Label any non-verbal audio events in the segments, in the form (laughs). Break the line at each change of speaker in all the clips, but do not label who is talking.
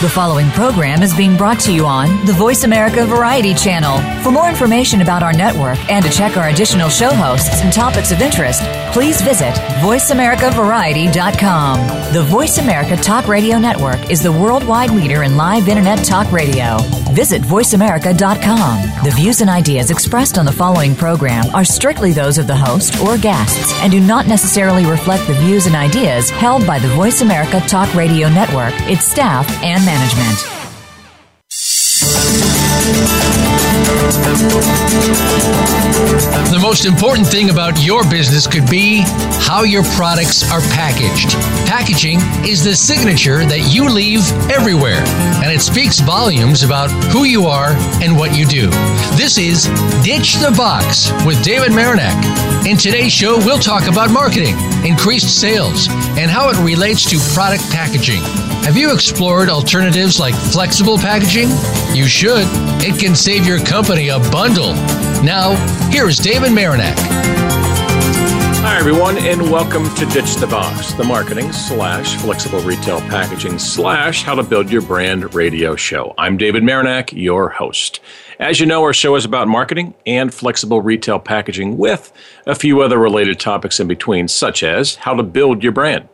The following program is being brought to you on the Voice America Variety Channel. For more information about our network and to check our additional show hosts and topics of interest, please visit VoiceAmericaVariety.com. The Voice America Talk Radio Network is the worldwide leader in live Internet talk radio. Visit VoiceAmerica.com. The views and ideas expressed on the following program are strictly those of the host or guests and do not necessarily reflect the views and ideas held by the Voice America Talk Radio Network, its staff, and management.
The most important thing about your business could be how your products are packaged. Packaging is the signature that you leave everywhere, and it speaks volumes about who you are and what you do. This is Ditch the Box with David Marinak. In today's show, we'll talk about marketing, increased sales, and how it relates to product packaging. Have you explored alternatives like flexible packaging? You should. It can save your company a bundle. Now, here is David Marinak.
Hi, everyone, and welcome to Ditch the Box, the marketing slash flexible retail packaging slash how to build your brand radio show. I'm David Marinak, your host. As you know, our show is about marketing and flexible retail packaging with a few other related topics in between, such as how to build your brand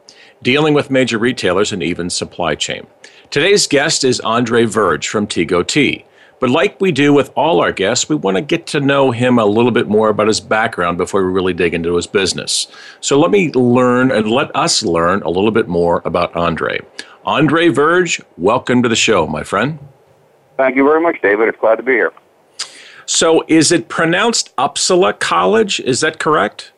dealing with major retailers, and even supply chain. Today's guest is Andre Verge from Tego Tea. But like we do with all our guests, we want to get to know him a little bit more about his background before we really dig into his business. So let me learn and let us learn a little bit more about Andre. Andre Verge, welcome to the show, my friend.
Thank you very much, David. It's glad to be here.
So is it pronounced Uppsala College? Is that correct?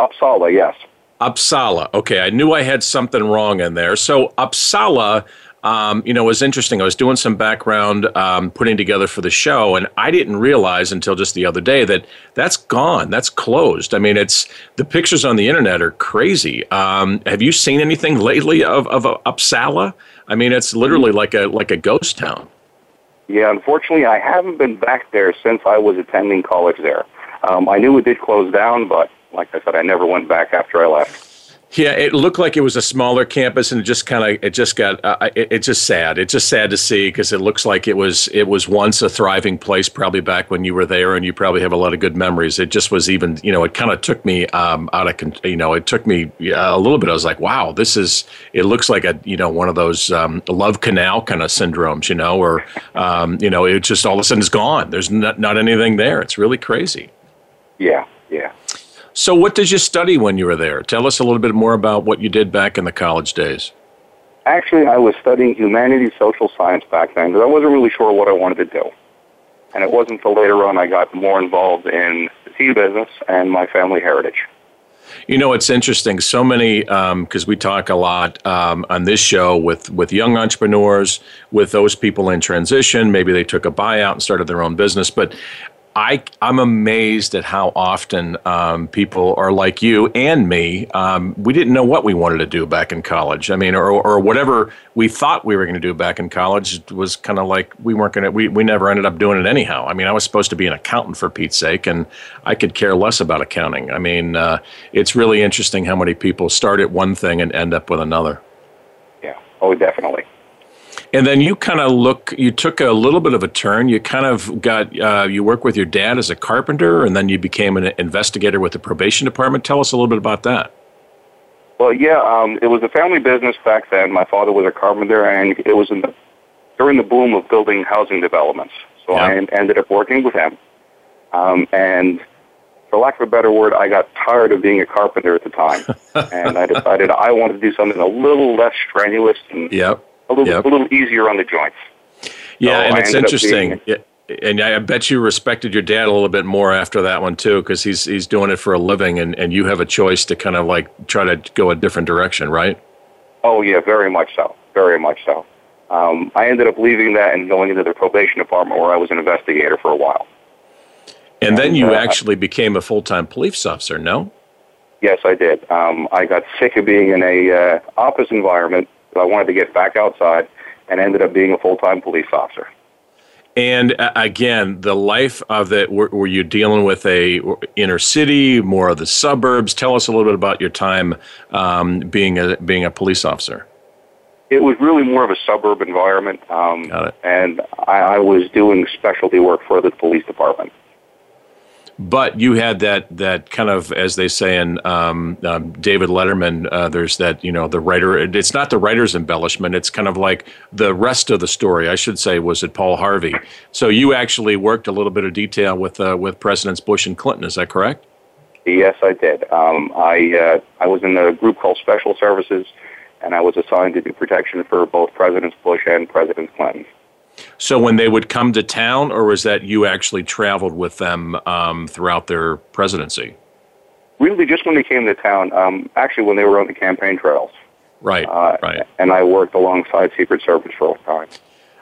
Uppsala, yes.
Uppsala. Okay, I knew I had something wrong in there. So Uppsala, um, you know, it was interesting. I was doing some background um, putting together for the show, and I didn't realize until just the other day that that's gone. That's closed. I mean, it's the pictures on the internet are crazy. Um, have you seen anything lately of of Uppsala? I mean, it's literally like a like a ghost town.
Yeah, unfortunately, I haven't been back there since I was attending college there. Um, I knew it did close down, but like I said, I never went back after I left.
Yeah, it looked like it was a smaller campus, and it just kind of it just got uh, it, it's just sad. It's just sad to see because it looks like it was it was once a thriving place, probably back when you were there, and you probably have a lot of good memories. It just was even you know it kind of took me um, out of you know it took me a little bit. I was like, wow, this is it looks like a you know one of those um, love canal kind of syndromes, you know, or um, you know it just all of a sudden is gone. There's not not anything there. It's really crazy.
Yeah, yeah.
So, what did you study when you were there? Tell us a little bit more about what you did back in the college days.
Actually, I was studying humanities, social science back then because I wasn't really sure what I wanted to do. And it wasn't until later on I got more involved in the tea business and my family heritage.
You know, it's interesting. So many, because um, we talk a lot um, on this show with, with young entrepreneurs, with those people in transition. Maybe they took a buyout and started their own business. But I, I'm amazed at how often um, people are like you and me. Um, we didn't know what we wanted to do back in college. I mean, or, or whatever we thought we were going to do back in college was kind of like we weren't going to, we, we never ended up doing it anyhow. I mean, I was supposed to be an accountant for Pete's sake, and I could care less about accounting. I mean, uh, it's really interesting how many people start at one thing and end up with another.
Yeah, oh, definitely.
And then you kind of look, you took a little bit of a turn. You kind of got, uh, you work with your dad as a carpenter, and then you became an investigator with the probation department. Tell us a little bit about that.
Well, yeah, um, it was a family business back then. My father was a carpenter, and it was in the, during the boom of building housing developments. So yeah. I ended up working with him. Um, and for lack of a better word, I got tired of being a carpenter at the time. (laughs) and I decided I wanted to do something a little less strenuous and
yep
a little yep. a little easier on the joints.
Yeah, so and it's interesting. Being, and I bet you respected your dad a little bit more after that one too, because he's he's doing it for a living, and, and you have a choice to kind of like try to go a different direction, right?
Oh yeah, very much so, very much so. Um, I ended up leaving that and going into the probation department where I was an investigator for a while.
And, and then you uh, actually became a full time police officer, no?
Yes, I did. Um, I got sick of being in a uh, office environment so I wanted to get back outside and ended up being a full time police officer.
And uh, again, the life of that, were, were, you dealing with a inner city, more of the suburbs? Tell us a little bit about your time um, being a being a police officer.
it was really more of a suburb environment, um,
Got it.
and I, I was doing specialty work for the police department.
But you had that that kind of, as they say in um, um, David Letterman, uh, there's that you know the writer. It's not the writer's embellishment. It's kind of like the rest of the story. I should say was it Paul Harvey. So you actually worked a little bit of detail with uh, with Presidents Bush and Clinton. Is that correct?
Yes, I did. Um, I uh, I was in a group called Special Services, and I was assigned to do protection for both Presidents Bush and President Clinton.
So when they would come to town, or was that you actually traveled with them um, throughout their presidency?
Really, just when they came to town. Um, actually, when they were on the campaign trails.
Right,
Uh,
right.
And I worked alongside Secret Service for a time.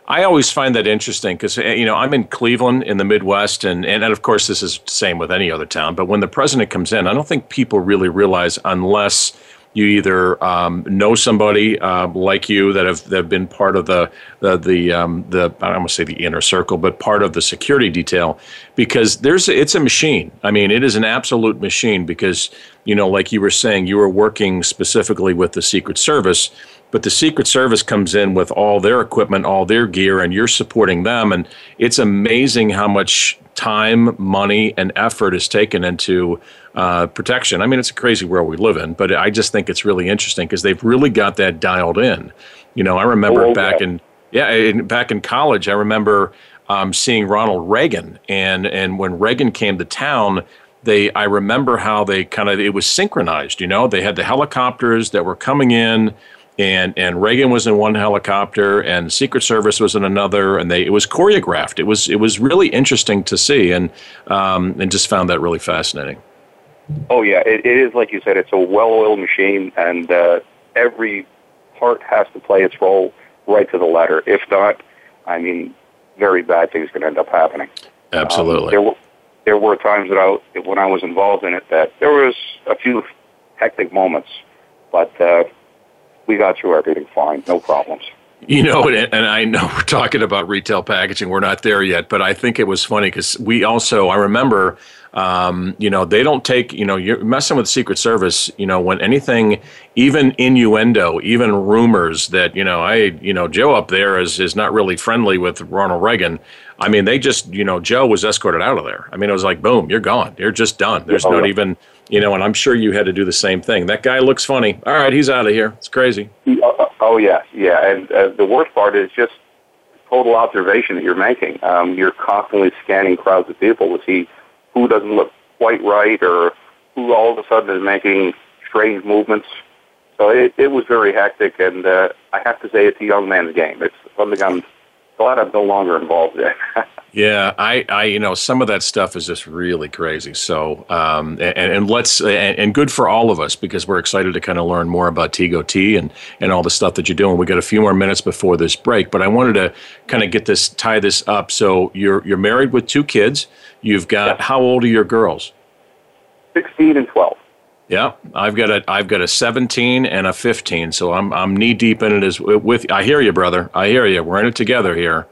I always find that interesting because you know I'm in Cleveland in the Midwest, and, and and of course this is the same with any other town. But when the president comes in, I don't think people really realize unless you either um, know somebody uh, like you that have that have been part of the the the, um, the I don't want to say the inner circle, but part of the security detail, because there's it's a machine. I mean, it is an absolute machine because you know, like you were saying, you were working specifically with the Secret Service but the secret service comes in with all their equipment all their gear and you're supporting them. And it's amazing how much time money and effort is taken into uh, protection. I mean it's a crazy world we live in but i just think it's really interesting because they've really got that dialed in. You know i remember
Oh,
back
yeah.
in yeah in, back in college i remember um, seeing ronald reagan. And and when reagan came to town they i remember how they kind of it was synchronized you know? They had the helicopters that were coming in and and Reagan was in one helicopter, and Secret Service was in another, and they it was choreographed. It was it was really interesting to see, and um, and just found that really fascinating.
Oh yeah, it, it is like you said. It's a well-oiled machine, and uh, every part has to play its role right to the letter. If not, I mean, very bad things can end up happening. Um,
Absolutely.
there were there were times that I, when I was involved in it, that there was a few hectic moments, but uh, we got through everything fine, no problems.
You know, and, and I know we're talking about retail packaging. We're not there yet, but I think it was funny because we also, I remember, um, you know, they don't take, you know, you're messing with Secret Service, you know, when anything, even innuendo, even rumors that, you know, I, you know, Joe up there is, is not really friendly with Ronald Reagan. I mean, they just, you know, Joe was escorted out of there. I mean, it was like, boom, you're gone. You're just done. There's
Oh,
not
yeah.
even, you know, and I'm sure you had to do the same thing. That guy looks funny. All right, he's out of here. It's crazy.
Oh, oh yeah, yeah. And uh, the worst part is just total observation that you're making. Um, you're constantly scanning crowds of people to see who doesn't look quite right or who all of a sudden is making strange movements. So it, it was very hectic, and uh, I have to say it's a young man's game. It's something I'm glad I'm no longer involved in. (laughs)
Yeah, I, I, you know, some of that stuff is just really crazy. So, um, and, and let's, and, and good for all of us because we're excited to kind of learn more about Tego Tea and, and all the stuff that you're doing. We got a few more minutes before this break, but I wanted to kind of get this, tie this up. So you're, you're married with two kids. You've got, how old are your girls?
16 and 12.
Yeah, I've got a I've got a 17 and a 15, so I'm I'm knee deep in it as with. I hear you, brother. I hear you. We're in it together here,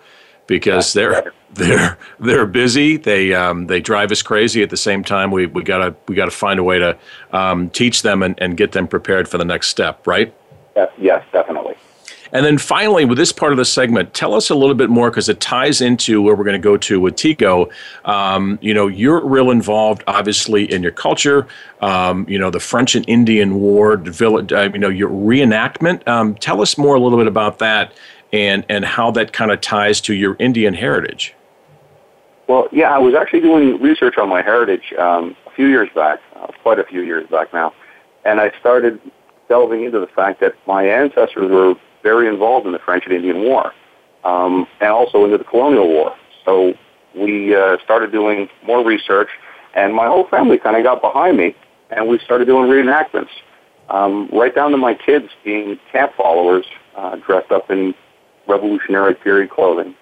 because they're they're they're busy. They um, they drive us crazy. At the same time, we we gotta we gotta find a way to um, teach them and, and get them prepared for the next step. Right.
Yes, yes, definitely.
And then finally, with this part of the segment, tell us a little bit more because it ties into where we're going to go to with Tego. Um, you know, you're real involved, obviously, in your culture. Um, you know, the French and Indian War, village, uh, you know, your reenactment. Um, tell us more a little bit about that and and how that kind of ties to your Indian heritage.
Well, yeah, I was actually doing research on my heritage um, a few years back, uh, quite a few years back now, and I started delving into the fact that my ancestors were very involved in the French and Indian War, um, and also into the Colonial War. So we uh, started doing more research, and my whole family kind of got behind me, and we started doing reenactments, um, right down to my kids being camp followers, uh, dressed up in Revolutionary period clothing.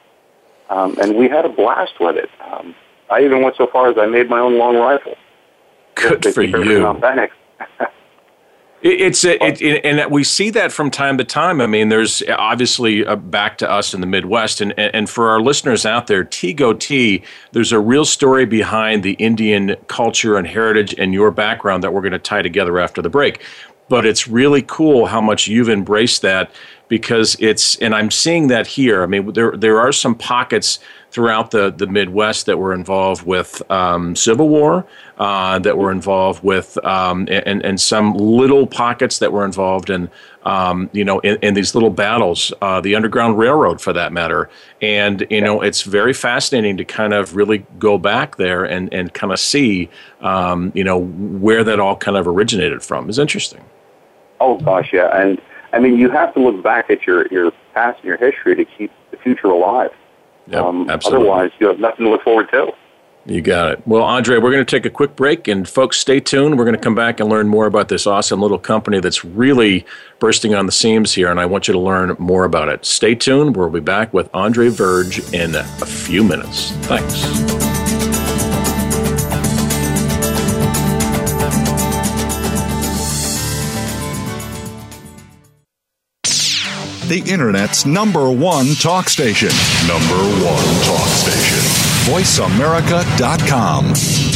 Um, and we had a blast with it. Um, I even went so far as I made my own long rifle.
Good for you.
authentic. (laughs)
It, it's a, it, it, and we see that from time to time. I mean, there's obviously uh, back to us in the Midwest, and and for our listeners out there, Tego Tea. There's a real story behind the Indian culture and heritage and your background that we're going to tie together after the break. But it's really cool how much you've embraced that because it's and I'm seeing that here. I mean, there there are some pockets throughout the, the Midwest that were involved with um, Civil War, uh, that were involved with, um, and, and some little pockets that were involved in, um, you know, in, in, these little battles, uh, the Underground Railroad for that matter. And, you know, it's very fascinating to kind of really go back there and, and kind of see, um, you know, where that all kind of originated from. is interesting.
Oh, gosh, yeah. And, I mean, you have to look back at your, your past and your history to keep the future alive.
Yep, um, absolutely.
Otherwise, you have nothing to look forward to.
You got it. Well, Andre, we're going to take a quick break, and folks, stay tuned. We're going to come back and learn more about this awesome little company that's really bursting on the seams here, and I want you to learn more about it. Stay tuned. We'll be back with Andre Verge in a few minutes. Thanks.
the Internet's number one talk station. Number one talk station. VoiceAmerica.com.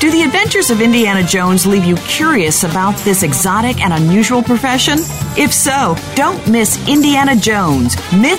Do the adventures of Indiana Jones leave you curious about this exotic and unusual profession? If so, don't miss Indiana Jones Myth,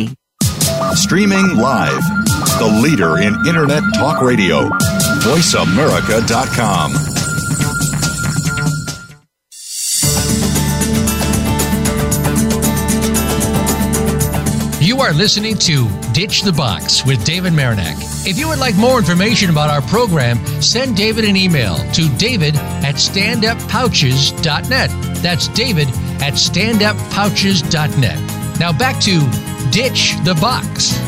Streaming live, the leader in Internet Talk Radio VoiceAmerica.com.
You are listening to Ditch the Box with David Marinak. If you would like more information about our program, send David an email to david at standuppouches.net. That's david at standuppouches.net. Now back to Ditch the Box.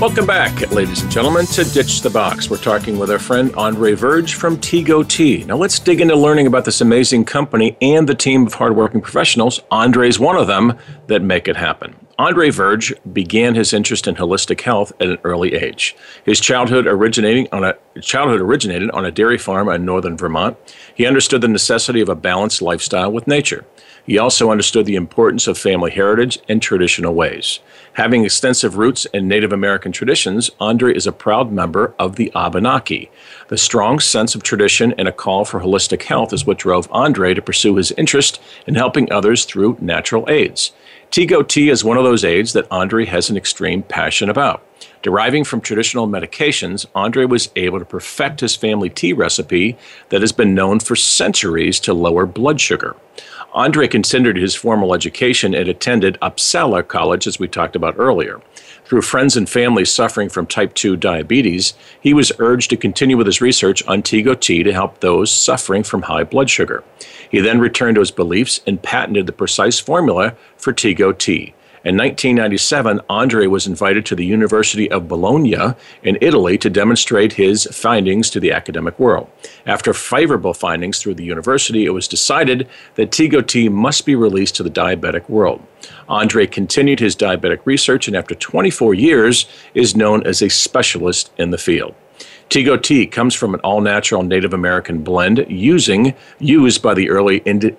Welcome back, ladies and gentlemen, to Ditch the Box. We're talking with our friend Andre Verge from Tego Tea. Now, let's dig into learning about this amazing company and the team of hardworking professionals. Andre is one of them that make it happen. Andre Verge began his interest in holistic health at an early age. His childhood originating on a childhood originated on a dairy farm in northern Vermont. He understood the necessity of a balanced lifestyle with nature. He also understood the importance of family heritage and traditional ways. Having extensive roots in Native American traditions, Andre is a proud member of the Abenaki. The strong sense of tradition and a call for holistic health is what drove Andre to pursue his interest in helping others through natural aids. Tego tea is one of those aids that Andre has an extreme passion about. Deriving from traditional medications, Andre was able to perfect his family tea recipe that has been known for centuries to lower blood sugar. Andre continued his formal education and attended Uppsala College, as we talked about earlier. Through friends and family suffering from type 2 diabetes, he was urged to continue with his research on Tego tea to help those suffering from high blood sugar. He then returned to his beliefs and patented the precise formula for Tego tea. In 1997, Andre was invited to the University of Bologna in Italy to demonstrate his findings to the academic world. After favorable findings through the university, it was decided that Tego tea must be released to the diabetic world. Andre continued his diabetic research and after 24 years is known as a specialist in the field. Tego tea comes from an all natural Native American blend using used by the early indi-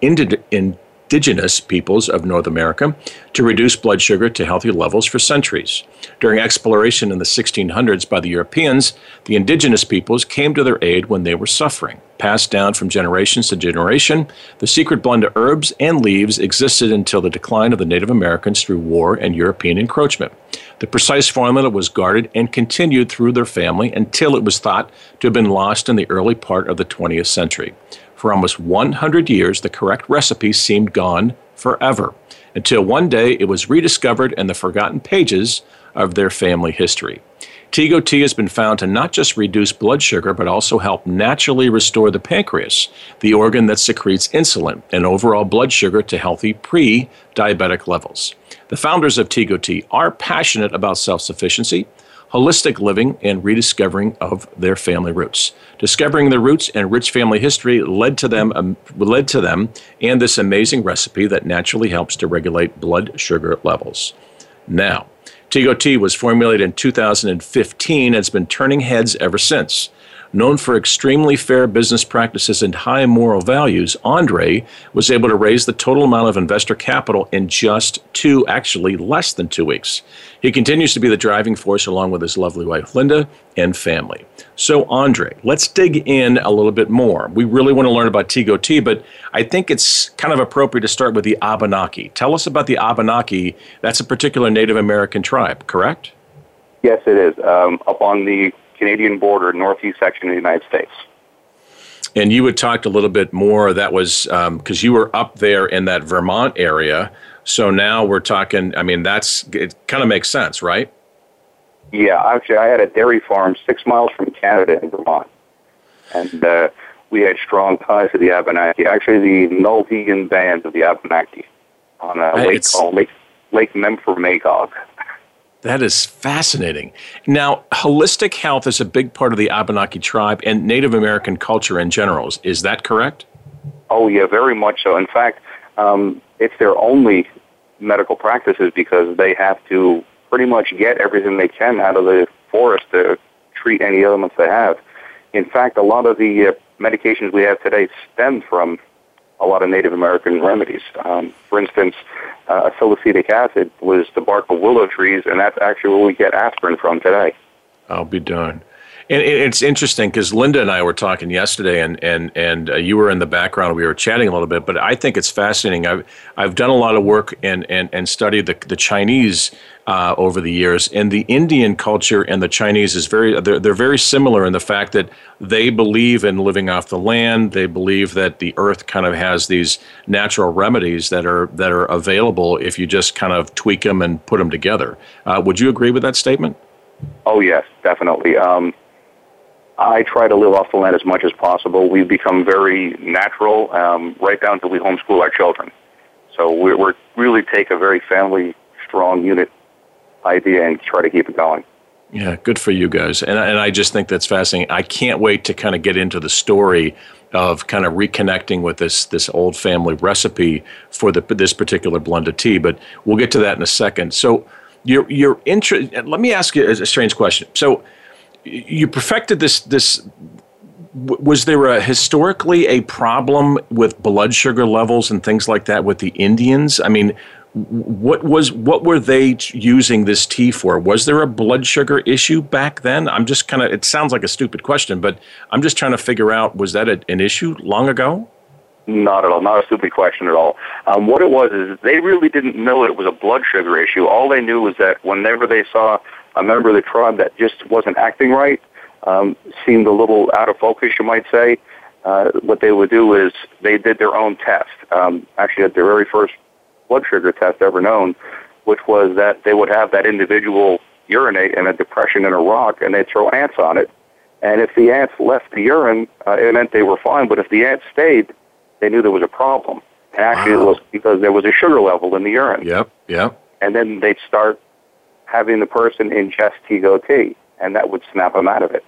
indigenous peoples of North America to reduce blood sugar to healthy levels for centuries. During exploration in the 1600s by the Europeans, the indigenous peoples came to their aid when they were suffering. Passed down from generations to generation, the secret blend of herbs and leaves existed until the decline of the Native Americans through war and European encroachment. The precise formula was guarded and continued through their family until it was thought to have been lost in the early part of the 20th century. For almost 100 years, the correct recipe seemed gone forever, until one day it was rediscovered in the forgotten pages of their family history. Tego tea has been found to not just reduce blood sugar, but also help naturally restore the pancreas, the organ that secretes insulin and overall blood sugar to healthy pre diabetic levels. The founders of Tego tea are passionate about self sufficiency holistic living, and rediscovering of their family roots. Discovering their roots and rich family history led to them um, led to them and this amazing recipe that naturally helps to regulate blood sugar levels. Now, Tego Tea was formulated in 2015 and has been turning heads ever since. Known for extremely fair business practices and high moral values, Andre was able to raise the total amount of investor capital in just two, actually less than two weeks. He continues to be the driving force along with his lovely wife, Linda, and family. So, Andre, let's dig in a little bit more. We really want to learn about Tego tea, but I think it's kind of appropriate to start with the Abenaki. Tell us about the Abenaki. That's a particular Native American tribe, correct?
Yes, it is. Um, up on the Canadian border, northeast section of the United States.
And you had talked a little bit more. That was because um, you were up there in that Vermont area. So now we're talking. I mean, that's it. Kind of makes sense, right?
Yeah, actually, I had a dairy farm six miles from Canada in Vermont, and uh, we had strong ties to the Abenaki. Actually, the Nulhegan band of the Abenaki on a lake called Lake Lake Memphremagog.
That is fascinating. Now, holistic health is a big part of the Abenaki tribe and Native American culture in general. Is that correct?
Oh, yeah, very much so. In fact, um, it's their only medical practices because they have to pretty much get everything they can out of the forest to treat any ailments they have. In fact, a lot of the uh, medications we have today stem from a lot of Native American remedies. Um, for instance, uh, salicylic acid was the bark of willow trees, and that's actually where we get aspirin from today.
I'll be darned. And it's interesting because Linda and I were talking yesterday, and and and uh, you were in the background. We were chatting a little bit, but I think it's fascinating. I've I've done a lot of work and and and studied the the Chinese uh, over the years, and the Indian culture and the Chinese is very they're they're very similar in the fact that they believe in living off the land. They believe that the earth kind of has these natural remedies that are that are available if you just kind of tweak them and put them together. Uh, would you agree with that statement?
Oh yes, definitely. Um, I try to live off the land as much as possible. We've become very natural, um, right down to we homeschool our children. So we're, we're really take a very family strong unit idea and try to keep it going.
Yeah, good for you guys. And, and I just think that's fascinating. I can't wait to kind of get into the story of kind of reconnecting with this this old family recipe for the this particular blended tea. But we'll get to that in a second. So your your interest. Let me ask you a strange question. So you perfected this this was there a historically a problem with blood sugar levels and things like that with the Indians? I mean, what was what were they using this tea for? Was there a blood sugar issue back then? I'm just kind of it sounds like a stupid question, but I'm just trying to figure out was that a, an issue long ago?
Not at all. Not a stupid question at all. Um, what it was is they really didn't know it was a blood sugar issue. All they knew was that whenever they saw a member of the tribe that just wasn't acting right, um, seemed a little out of focus, you might say, uh, what they would do is they did their own test. Um, actually, at their very first blood sugar test ever known, which was that they would have that individual urinate in a depression in a rock and they'd throw ants on it. And if the ants left the urine, uh, it meant they were fine. But if the ants stayed, they knew there was a problem. And actually, wow. it was because there was a sugar level in the urine.
Yep, yep.
And then they'd start having the person ingest Tego tea, and that would snap them out of it.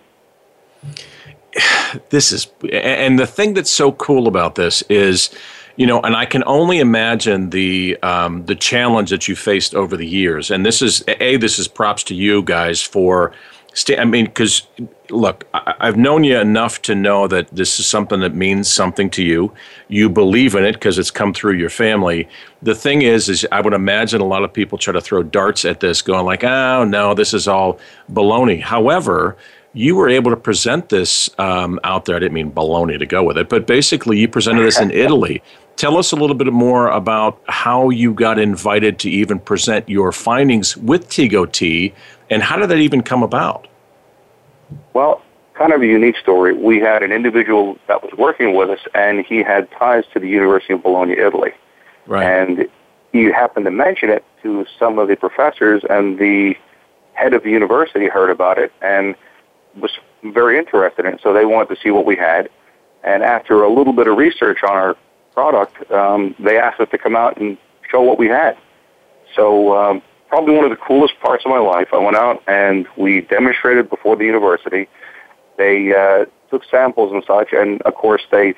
(sighs)
This is, and the thing that's so cool about this is, you know, and I can only imagine the um, the challenge that you faced over the years. And this is a this is props to you guys for I mean, because look, I, have known you enough to know that this is something that means something to you. You believe in it because it's come through your family. The thing is, is I would imagine a lot of people try to throw darts at this, going like, "Oh no, this is all baloney." However, you were able to present this um, out there. I didn't mean baloney to go with it, but basically, you presented this in (laughs) Italy. Tell us a little bit more about how you got invited to even present your findings with Tego Tea, and how did that even come about?
Well, kind of a unique story. We had an individual that was working with us, and he had ties to the University of Bologna, Italy.
Right.
And he happened to mention it to some of the professors, and the head of the university heard about it and was very interested in it. So they wanted to see what we had. And after a little bit of research on our product, um, they asked us to come out and show what we had. So um, probably one of the coolest parts of my life. I went out and we demonstrated before the university. They uh, took samples and such, and of course they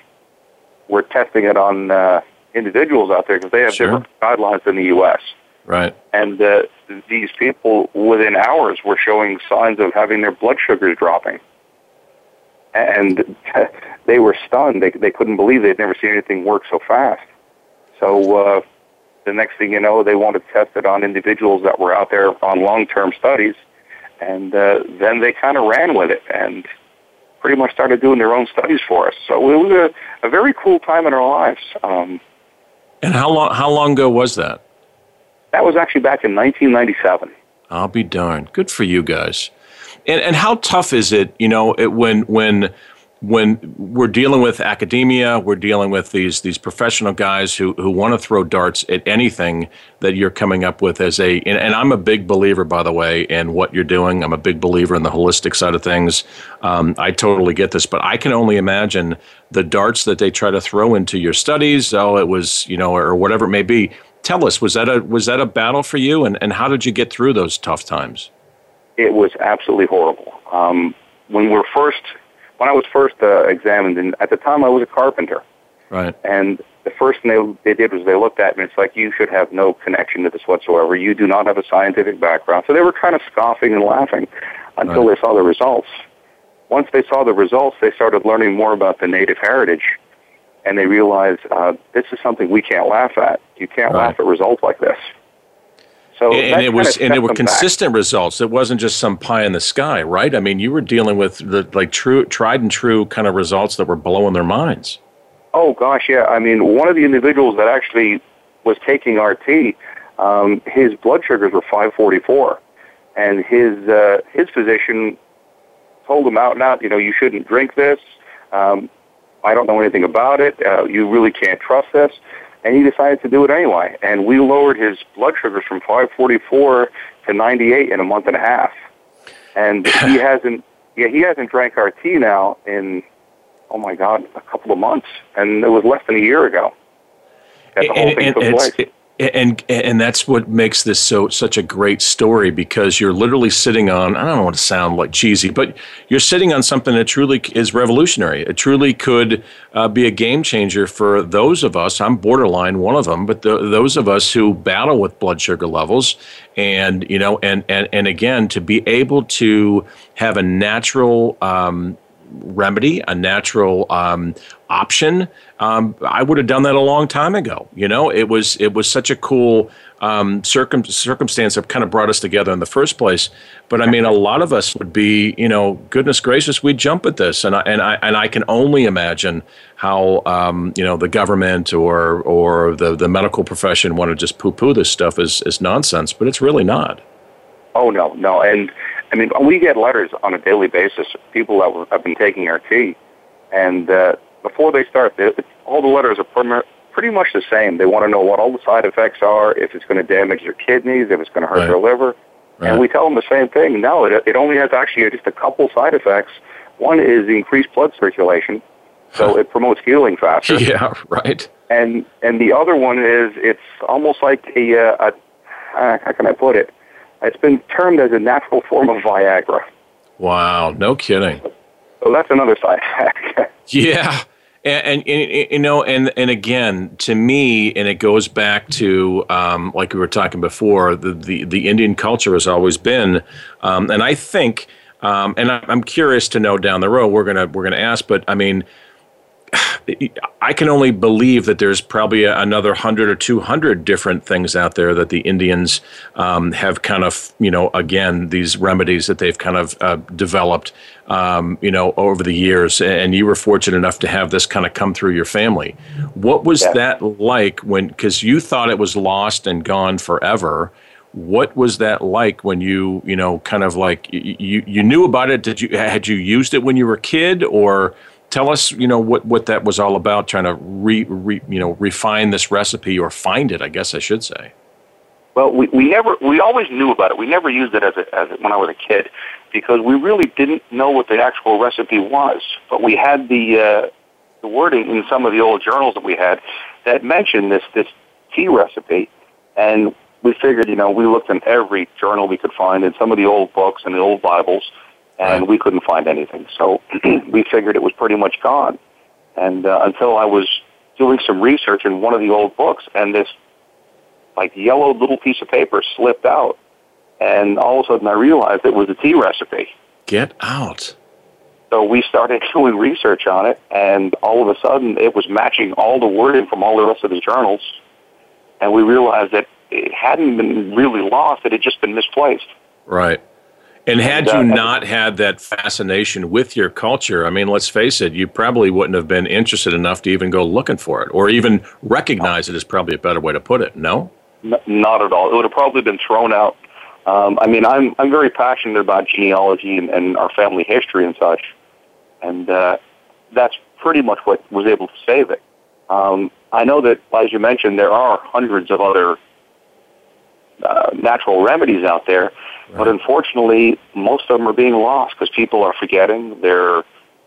were testing it on uh, individuals out there because they have
Sure.
different guidelines than the U.S.
Right.
And uh, these people, within hours, were showing signs of having their blood sugars dropping. And (laughs) they were stunned. They, they couldn't believe they'd never seen anything work so fast. So uh, the next thing you know, they wanted to test it on individuals that were out there on long-term studies. And uh, then they kind of ran with it and pretty much started doing their own studies for us. So it was a, a very cool time in our lives. Um,
And how long how long ago was that?
that was actually back in 1997.
I'll be darned. Good for you guys. And and how tough is it, you know, it, when when when we're dealing with academia, we're dealing with these these professional guys who who want to throw darts at anything that you're coming up with as a and, and I'm a big believer by the way in what you're doing. I'm a big believer in the holistic side of things. Um, I totally get this, but I can only imagine the darts that they try to throw into your studies. Oh, it was you know, or whatever it may be. Tell us, was that a was that a battle for you, and and how did you get through those tough times?
it was absolutely horrible. Um, when we were first, when I was first uh, examined, and at the time I was a carpenter,
Right.
and the first thing they, they did was they looked at me. It's like you should have no connection to this whatsoever. You do not have a scientific background. So they were kind of scoffing and laughing until
Right.
they saw the results. Once they saw the results, they started learning more about the native heritage, and they realized uh, this is something we can't laugh at. You can't
Right.
laugh at results like this. So
and, it was and it were
them back.
consistent results. It wasn't just some pie in the sky, right? I mean, you were dealing with the like true, tried and true kind of results that were blowing their minds.
Oh gosh, yeah. I mean, one of the individuals that actually was taking RT, um, his blood sugars were 544, and his uh, his physician told him out and out, you know, you shouldn't drink this. Um, I don't know anything about it. Uh, you really can't trust this. And he decided to do it anyway. And we lowered his blood sugars from 544 to 98 in a month and a half. And (sighs) he hasn't, yeah, he hasn't drank our tea now in oh my God, a couple of months, and it was less than a year ago that the whole
and,
thing
and,
took place.
And and that's what makes this so such a great story because you're literally sitting on I don't want to sound like cheesy, but you're sitting on something that truly is revolutionary. It truly could uh, be a game changer for those of us. I'm borderline one of them, but the, those of us who battle with blood sugar levels, and you know, and and and again to be able to have a natural. Um, remedy, a natural um, option. Um, I would have done that a long time ago. You know, it was it was such a cool um, circum- circumstance that kind of brought us together in the first place. But I mean, a lot of us would be, you know, goodness gracious, we'd jump at this, and I and I and I can only imagine how um, you know the government or or the the medical profession want to just poo poo this stuff as as nonsense, but it's really not.
Oh no, no, and I mean we get letters on a daily basis. People that have been taking RT, and uh, before they start, all the letters are pretty- much the same. They want to know what all the side effects are, if it's going to damage their kidneys, if it's going to hurt
Right.
their liver,
Right.
and we tell them the same thing. No, it, it only has actually just a couple side effects. One is the increased blood circulation, so it promotes healing faster. (laughs)
Yeah, right.
and and the other one is it's almost like a, uh, a uh, how can I put it? It's been termed as a natural form of Viagra.
Wow, no kidding.
So that's another side effect. (laughs)
Yeah. And, and, and, you know, and and again, to me, and it goes back to um, like we were talking before. The, the the Indian culture has always been, um, and I think, um, and I'm curious to know down the road. We're gonna we're gonna ask, but I mean, I can only believe that there's probably another hundred or two hundred different things out there that the Indians um, have kind of, you know, again these remedies that they've kind of uh, developed, um, you know, over the years. And you were fortunate enough to have this kind of come through your family. What was
Yeah.
that like when? Because you thought it was lost and gone forever. what was that like when you you know kind of like you you knew about it? Did you had you used it when you were a kid, or tell us you know what what that was all about? Trying to re, re you know refine this recipe or find it, I guess I should say.
Well, we, we never we always knew about it. We never used it as a, as a, when I was a kid because we really didn't know what the actual recipe was. But we had the uh, the wording in some of the old journals that we had that mentioned this this tea recipe, and we figured, you know, we looked in every journal we could find, in some of the old books and the old Bibles, and we couldn't find anything. So (clears throat) we figured it was pretty much gone. And uh, until I was doing some research in one of the old books, and this like yellow little piece of paper slipped out, and all of a sudden I realized it was a tea recipe.
Get out.
So we started (laughs) doing research on it, and all of a sudden it was matching all the wording from all the rest of the journals, and we realized that it hadn't been really lost; it had just been misplaced.
Right. And had you not had that fascination with your culture, I mean, let's face it, you probably wouldn't have been interested enough to even go looking for it, or even recognize it is probably a better way to put it. No.
N- not at all. It would have probably been thrown out. Um, I mean, I'm I'm very passionate about genealogy and, and our family history and such, and uh, that's pretty much what was able to save it. Um, I know that, as you mentioned, there are hundreds of other uh, natural remedies out there, right. but unfortunately, most of them are being lost because people are forgetting, they're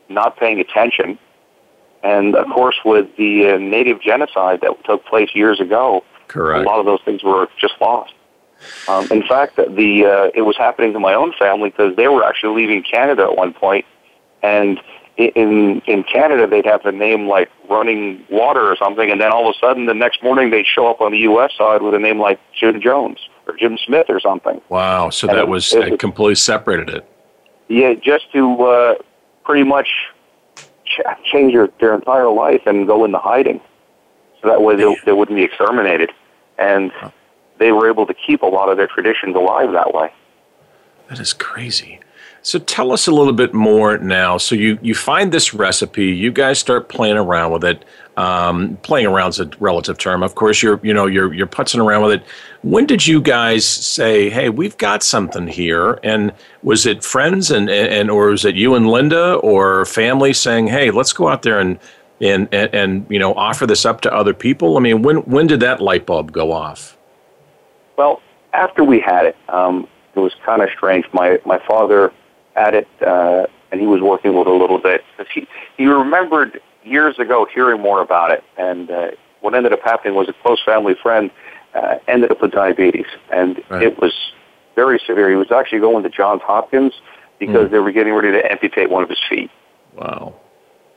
not paying attention, and of course, with the uh, native genocide that took place years ago,
Correct.
a lot of those things were just lost. Um, in fact, the uh, it was happening to my own family because they were actually leaving Canada at one point, and in in Canada they'd have a name like Running Water or something, and then all of a sudden the next morning they'd show up on the U.S. side with a name like Jim Jones or Jim Smith or something.
Wow! So and that it, was it, completely separated it.
Yeah, just to uh, pretty much ch- change their, their entire life and go into hiding, so that way they, they wouldn't be exterminated, and they were able to keep a lot of their traditions alive that way.
That is crazy. So tell us a little bit more now. So you, you find this recipe, you guys start playing around with it. Um, playing around is a relative term. Of course, you're you know you're you're putzing around with it. When did you guys say, "Hey, we've got something here"? And was it friends and and or was it you and Linda or family saying, "Hey, let's go out there and and and, and you know offer this up to other people"? I mean, when when did that light bulb go off?
Well, after we had it, um, it was kind of strange. My my father at it, uh, and he was working with it a little bit. He, he remembered years ago hearing more about it, and uh, what ended up happening was a close family friend uh, ended up with diabetes, and right. it was very severe. He was actually going to Johns Hopkins because mm. they were getting ready to amputate one of his feet.
Wow.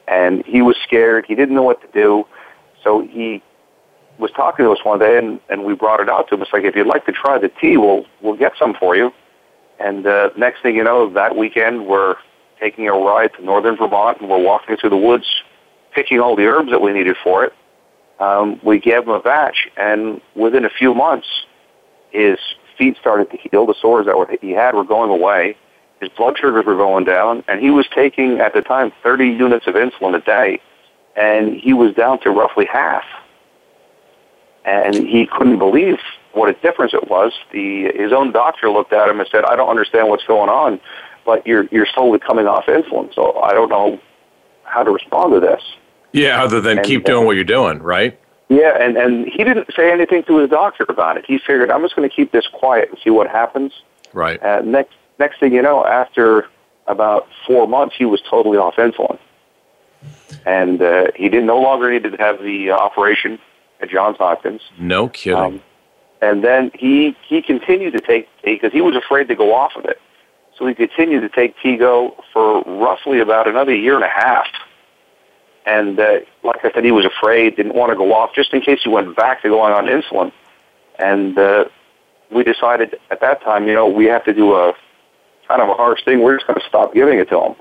And he was scared. He didn't know what to do. So he was talking to us one day, and, and we brought it out to him. It's like, if you'd like to try the tea, we'll, we'll get some for you. And uh, next thing you know, that weekend we're taking a ride to northern Vermont and we're walking through the woods, picking all the herbs that we needed for it. Um, we gave him a batch, and within a few months, his feet started to heal. The sores that he had were going away. His blood sugars were going down, and he was taking at the time 30 units of insulin a day, and he was down to roughly half. And he couldn't believe what a difference it was. The his own doctor looked at him and said, "I don't understand what's going on, but you're you're slowly coming off insulin, so I don't know how to respond to this."
Yeah, other than and, keep doing what you're doing, right?
Yeah, and and he didn't say anything to his doctor about it. He figured, "I'm just going to keep this quiet and see what happens."
Right.
Uh, next next thing you know, after about four months, he was totally off insulin, and uh, he didn't no longer needed to have the uh, operation at Johns Hopkins.
No kidding. Um,
and then he he continued to take because he was afraid to go off of it. So he continued to take Tego for roughly about another year and a half. And uh, like I said, he was afraid, didn't want to go off, just in case he went back to going on insulin. And uh, we decided at that time, you know, we have to do a kind of a harsh thing. We're just going to stop giving it to him.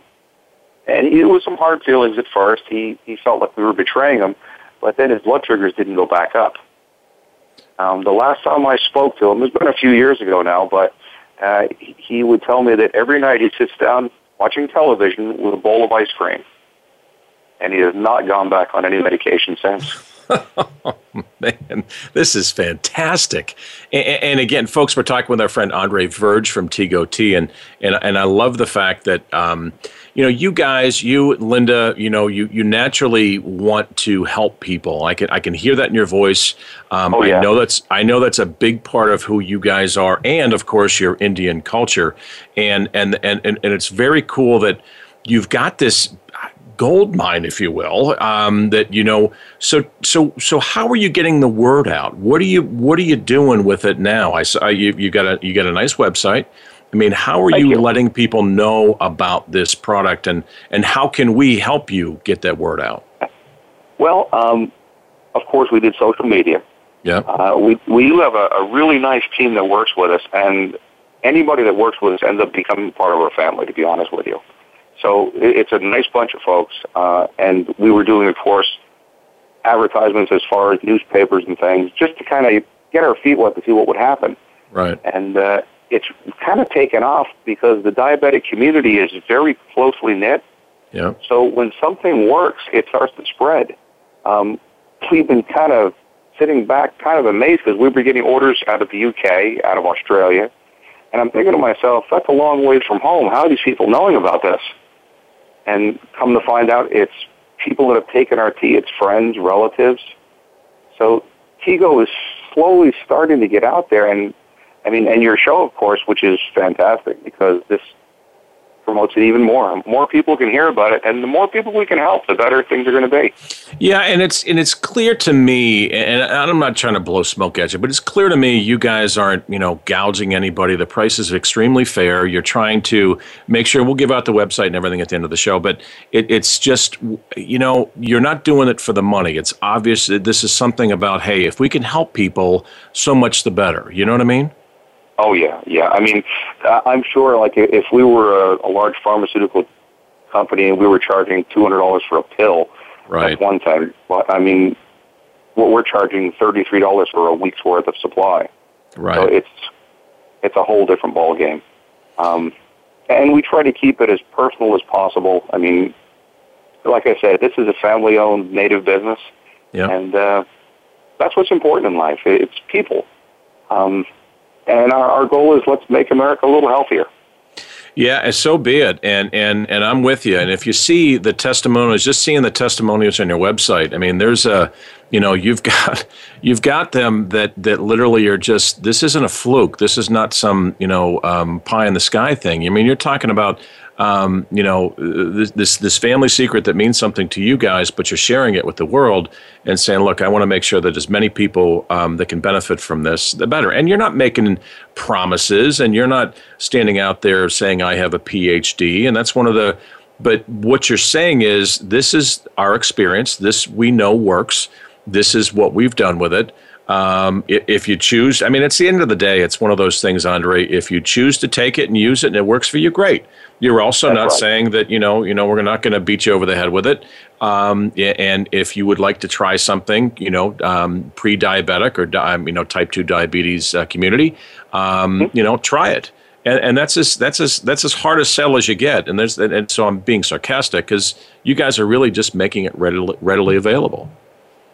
And it was some hard feelings at first. He he felt like we were betraying him, but then his blood sugars didn't go back up. Um, the last time I spoke to him, it's been a few years ago now, but uh, he would tell me that every night he sits down watching television with a bowl of ice cream, and he has not gone back on any medication since.
oh, (laughs) man. this is fantastic. And, and, again, folks, we're talking with our friend Andre Verge from Tego Tea, and and and I love the fact that um, you know you guys, you Linda, you know you you naturally want to help people. I can I can hear that in your voice. Um,
oh, yeah.
I know that's I know that's a big part of who you guys are, and of course your Indian culture, and and and and, and it's very cool that you've got this gold mine, if you will. Um, that you know, so so so how are you getting the word out? What are you what are you doing with it now? I saw you you got a you got a nice website. I mean, how are you, you, letting people know about this product, and and how can we help you get that word out?
Well, um, of course, we did social media.
Yeah.
Uh, we we do have a, a really nice team that works with us, and anybody that works with us ends up becoming part of our family. To be honest with you. So it's a nice bunch of folks, uh, and we were doing, of course, advertisements as far as newspapers and things, just to kind of get our feet wet to see what would happen.
Right.
And uh, it's kind of taken off because the diabetic community is very closely knit.
Yeah.
So when something works, it starts to spread. Um, we've been kind of sitting back, kind of amazed because we were getting orders out of the UK, out of Australia, and I'm thinking to myself, that's a long ways from home. How are these people knowing about this? And come to find out, it's people that have taken our tea. It's friends, relatives. So Tego is slowly starting to get out there, and I mean, and your show, of course, which is fantastic because this promotes it even more. More people can hear about it, and the more people we can help, the better things are going to be.
Yeah, and it's and it's clear to me, and I'm not trying to blow smoke at you, but it's clear to me you guys aren't you know gouging anybody. The price is extremely fair. You're trying to make sure we'll give out the website and everything at the end of the show, but it, it's just you know you're not doing it for the money. It's obvious that this is something about hey, if we can help people, so much the better. You know what I mean?
Oh yeah, yeah. I mean, I'm sure like if we were a, a large pharmaceutical company and we were charging two hundred dollars for a pill
right.
at one time, but I mean, what we're charging thirty three dollars for a week's worth of supply.
Right.
So it's it's a whole different ball game. Um, and we try to keep it as personal as possible. I mean, like I said, this is a family owned native business,
yeah.
and uh, that's what's important in life. It's people. Um, and our, our goal is let's make America a little healthier.
Yeah, and so be it. And and and I'm with you. And if you see the testimonials, just seeing the testimonials on your website, I mean, there's a, you know, you've (laughs) got you've got them that that literally are just. This isn't a fluke. This is not some you know um, pie in the sky thing. I mean, you're talking about um, you know, this, this, this family secret that means something to you guys, but you're sharing it with the world and saying, look, I want to make sure that as many people um, that can benefit from this, the better. And you're not making promises, and you're not standing out there saying I have a PhD, and that's one of the. But what you're saying is, this is our experience. This we know works. This is what we've done with it. Um, if you choose, I mean, it's the end of the day. It's one of those things, Andre. If you choose to take it and use it, and it works for you, great. You're also That's not right. saying that you know, you know, we're not going to beat you over the head with it. Um, and if you would like to try something, you know, um, pre-diabetic or um, you know, type two diabetes uh, community, um, mm-hmm. you know, try it. And, and, that's as that's as that's as hard a sell as you get. And there's and so I'm being sarcastic because you guys are really just making it readily readily available.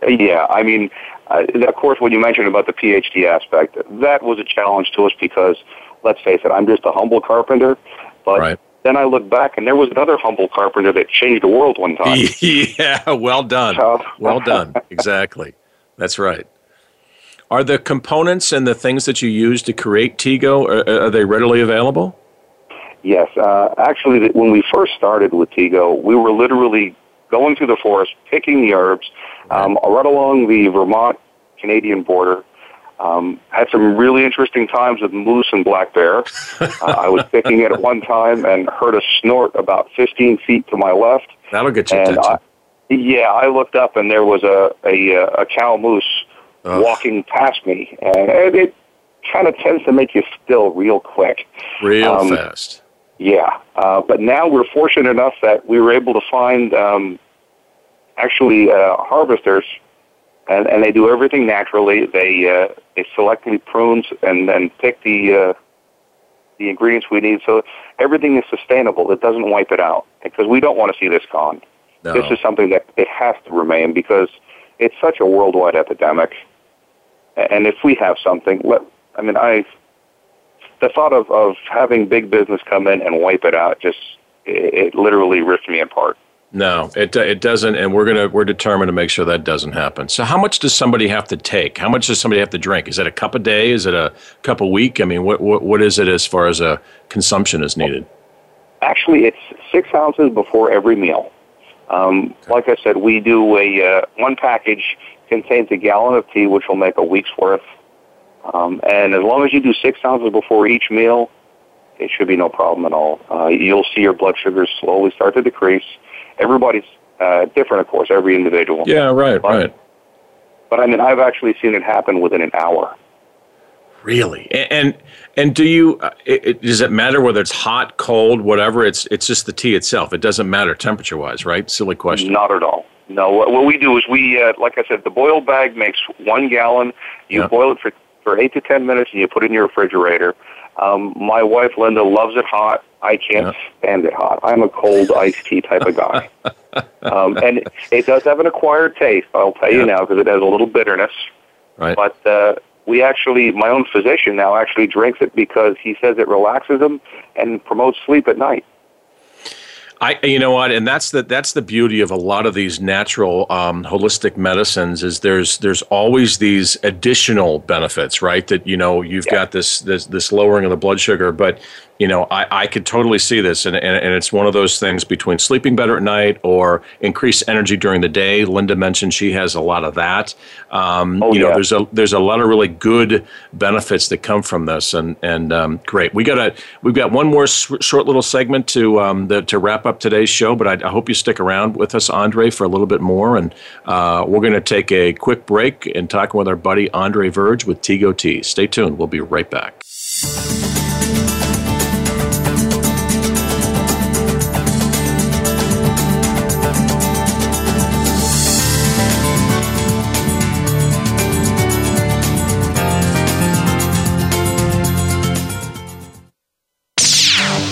Yeah, I mean, uh, of course, when you mentioned about the PhD aspect, that was a challenge to us because, let's face it, I'm just a humble carpenter. But
right.
then I look back, and there was another humble carpenter that changed the world one time. (laughs)
yeah, well done. So, well done. Exactly. That's right. Are the components and the things that you use to create Tego are, are they readily available?
Yes, uh, actually, when we first started with Tego, we were literally going through the forest, picking the herbs, um, right along the Vermont Canadian border. Um, had some really interesting times with moose and black bear. (laughs) uh, I was picking it at one time and heard a snort about 15 feet to my left.
That'll get you attention.
I, yeah, I looked up and there was a a, a cow moose Ugh. walking past me, and it, it kind of tends to make you still real quick,
real um, fast.
Yeah, uh, but now we're fortunate enough that we were able to find um, actually uh, harvesters, and, and they do everything naturally. They uh, they selectively prunes and then pick the uh, the ingredients we need, so everything is sustainable. It doesn't wipe it out because we don't want to see this gone.
No.
This is something that it has to remain because it's such a worldwide epidemic. and if we have something, let, I mean, I, the thought of, of having big business come in and wipe it out just, it, it literally rips me apart.
No, it it doesn't, and we're gonna we're determined to make sure that doesn't happen. So, how much does somebody have to take? How much does somebody have to drink? Is it a cup a day? Is it a cup a week? I mean, what what, what is it as far as a consumption is needed?
Actually, it's six ounces before every meal. Um, like I said, we do a uh, one package contains a gallon of tea, which will make a week's worth. Um, and as long as you do six ounces before each meal, it should be no problem at all. Uh, you'll see your blood sugars slowly start to decrease everybody's uh, different, of course, every individual.
Yeah, right,
but,
right.
But I mean, I've actually seen it happen within an hour.
Really? And and, and do you? Uh, it, it, does it matter whether it's hot, cold, whatever? It's it's just the tea itself. It doesn't matter temperature wise, right? Silly question.
Not at all. No. What, what we do is we, uh, like I said, the boiled bag makes one gallon. You yeah. boil it for for eight to ten minutes, and you put it in your refrigerator. Um, my wife Linda loves it hot. I can't yeah. stand it hot. I'm a cold iced tea type of guy. (laughs) um, and it, it does have an acquired taste. I'll tell yeah. you now because it has a little bitterness.
Right.
But uh, we actually, my own physician now actually drinks it because he says it relaxes him and promotes sleep at night.
I, you know what, and that's the that's the beauty of a lot of these natural um, holistic medicines is there's there's always these additional benefits, right? That you know you've yeah. got this this this lowering of the blood sugar, but you know, I, I could totally see this. And, and, and it's one of those things between sleeping better at night or increased energy during the day. Linda mentioned she has a lot of that. Um, oh, you know, there's a, there's a lot of really good benefits that come from this. And, and um, great. We got a, we've got one more short little segment to, um, the, to wrap up today's show, but I, I, hope you stick around with us, Andre, for a little bit more. And uh, we're going to take a quick break and talking with our buddy Andre Verge with Tego Tea. Stay tuned. We'll be right back.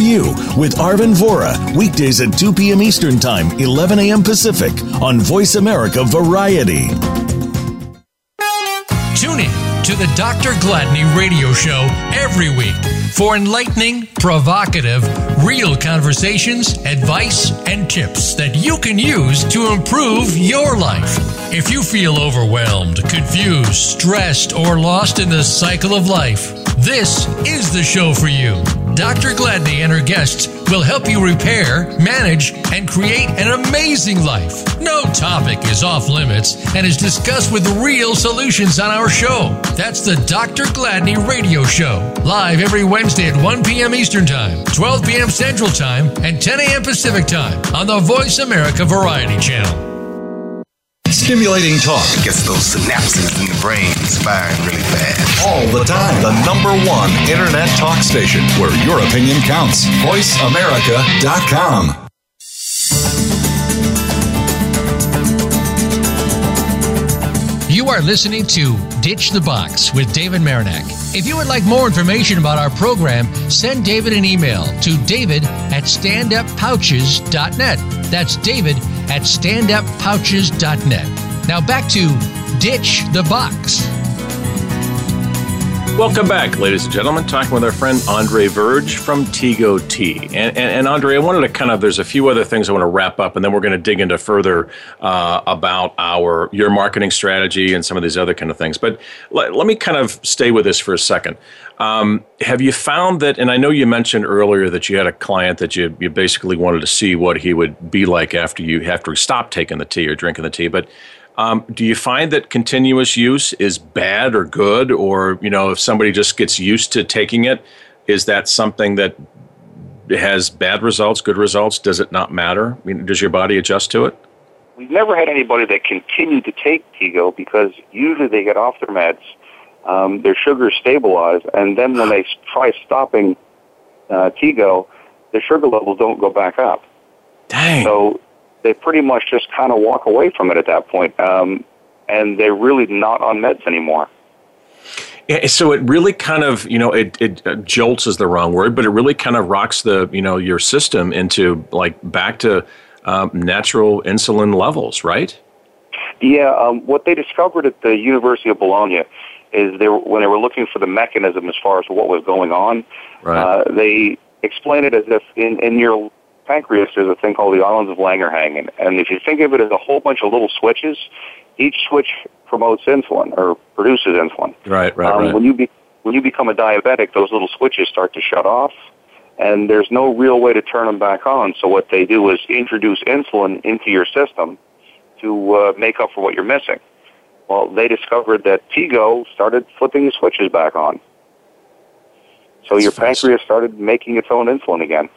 You with Arvin Vora, weekdays at 2 p.m. Eastern Time, 11 a.m. Pacific on Voice America Variety.
Tune in to the Dr. Gladney radio show every week for enlightening, provocative, real conversations, advice, and tips that you can use to improve your life. If you feel overwhelmed, confused, stressed, or lost in the cycle of life, this is the show for you. Dr. Gladney and her guests will help you repair, manage, and create an amazing life. No topic is off limits and is discussed with real solutions on our show. That's the Dr. Gladney Radio Show, live every Wednesday at 1 p.m. Eastern Time, 12 p.m. Central Time, and 10 a.m. Pacific Time on the Voice America Variety Channel.
Stimulating talk
gets those synapses in the brain firing really fast.
All the time. The number one internet talk station where your opinion counts. VoiceAmerica.com.
You are listening to Ditch the Box with David Marinak. If you would like more information about our program, send David an email to david at standuppouches.net. That's David at standuppouches.net. Now back to Ditch the Box.
Welcome back, ladies and gentlemen. Talking with our friend Andre Verge from Tego Tea. And, and, and, Andre, I wanted to kind of, there's a few other things I want to wrap up, and then we're going to dig into further uh, about our your marketing strategy and some of these other kind of things. But let, let me kind of stay with this for a second. Um, have you found that, and I know you mentioned earlier that you had a client that you, you basically wanted to see what he would be like after you after he stopped taking the tea or drinking the tea, but um, do you find that continuous use is bad or good, or you know, if somebody just gets used to taking it, is that something that has bad results, good results? Does it not matter? I mean, does your body adjust to it?
We've never had anybody that continued to take Tego because usually they get off their meds, um, their sugars stabilize, and then when they try stopping uh, Tego, the sugar levels don't go back up.
Dang.
So they pretty much just kind of walk away from it at that point, um, and they're really not on meds anymore.
Yeah, so it really kind of, you know, it, it uh, jolts is the wrong word, but it really kind of rocks the, you know, your system into like back to um, natural insulin levels, right?
Yeah, um, what they discovered at the University of Bologna is they were, when they were looking for the mechanism as far as what was going on,
right.
uh, they explained it as if in, in your pancreas there's a thing called the islands of Langerhans, and if you think of it as a whole bunch of little switches, each switch promotes insulin or produces insulin.
Right, right,
um,
right.
When you be, when you become a diabetic, those little switches start to shut off, and there's no real way to turn them back on. So what they do is introduce insulin into your system to uh, make up for what you're missing. Well, they discovered that Tego started flipping the switches back on. So your pancreas started making its own insulin again.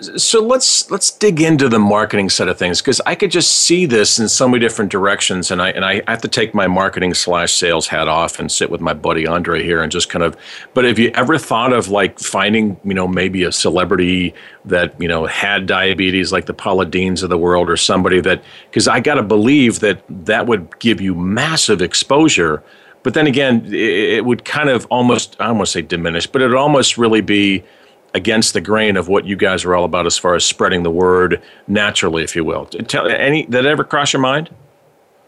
So let's let's dig into the marketing side of things because I could just see this in so many different directions, and I and I have to take my marketing slash sales hat off and sit with my buddy Andre here and just kind of. But have you ever thought of like finding you know maybe a celebrity that you know had diabetes like the Paula Deens of the world or somebody that because I got to believe that that would give you massive exposure. But then again, it, it would kind of almost I don't want to say diminish, but it would almost really be against the grain of what you guys are all about as far as spreading the word naturally, if you will. Tell any that ever cross your mind?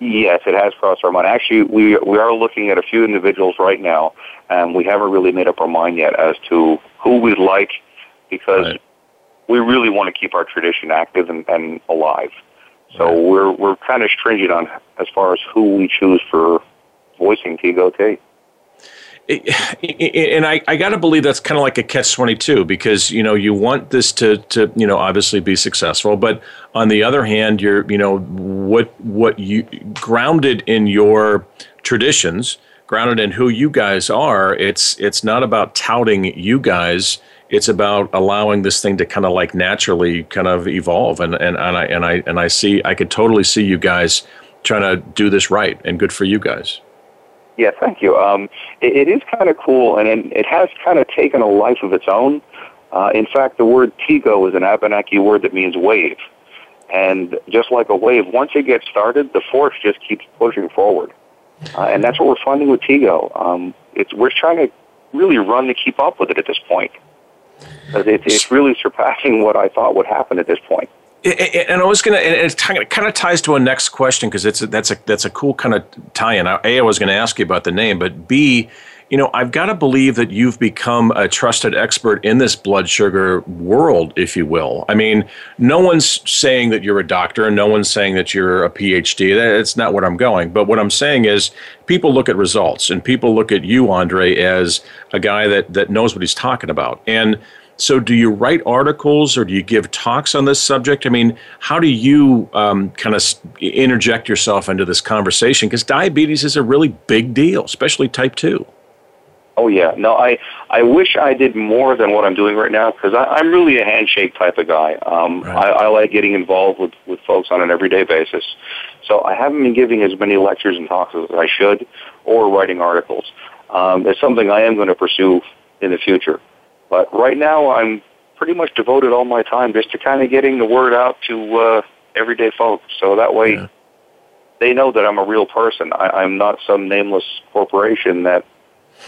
Yes, it has crossed our mind. Actually, we we are looking at a few individuals right now, and we haven't really made up our mind yet as to who we'd like, because right. we really want to keep our tradition active and, and alive. So right. we're we're kind of stringent on as far as who we choose for voicing Tego Tea
and I, I got to believe that's kind of like a catch 22 because you know you want this to, to you know obviously be successful but on the other hand you're you know what what you grounded in your traditions grounded in who you guys are it's it's not about touting you guys it's about allowing this thing to kind of like naturally kind of evolve and and, and I and I and I see I could totally see you guys trying to do this right and good for you guys
yeah, thank you. Um, it, it is kind of cool, and it, it has kind of taken a life of its own. Uh, in fact, the word Tego is an Abenaki word that means wave. And just like a wave, once it gets started, the force just keeps pushing forward. Uh, and that's what we're finding with Tego. Um, it's, we're trying to really run to keep up with it at this point. It, it's really surpassing what I thought would happen at this point
and I was gonna, and it kind of ties to a next question because it's a, that's a that's a cool kind of tie-in. A, I was going to ask you about the name, but B, you know, I've got to believe that you've become a trusted expert in this blood sugar world, if you will. I mean, no one's saying that you're a doctor, and no one's saying that you're a PhD. That's not what I'm going. But what I'm saying is, people look at results, and people look at you, Andre, as a guy that that knows what he's talking about, and so, do you write articles or do you give talks on this subject? I mean, how do you um, kind of interject yourself into this conversation? Because diabetes is a really big deal, especially type 2.
Oh yeah, no, I I wish I did more than what I'm doing right now because I'm really a handshake type of guy. Um, right. I, I like getting involved with with folks on an everyday basis. So I haven't been giving as many lectures and talks as I should, or writing articles. Um, it's something I am going to pursue in the future. But right now, I'm pretty much devoted all my time just to kind of getting the word out to uh, everyday folks. So that way, yeah. they know that I'm a real person. I, I'm not some nameless corporation that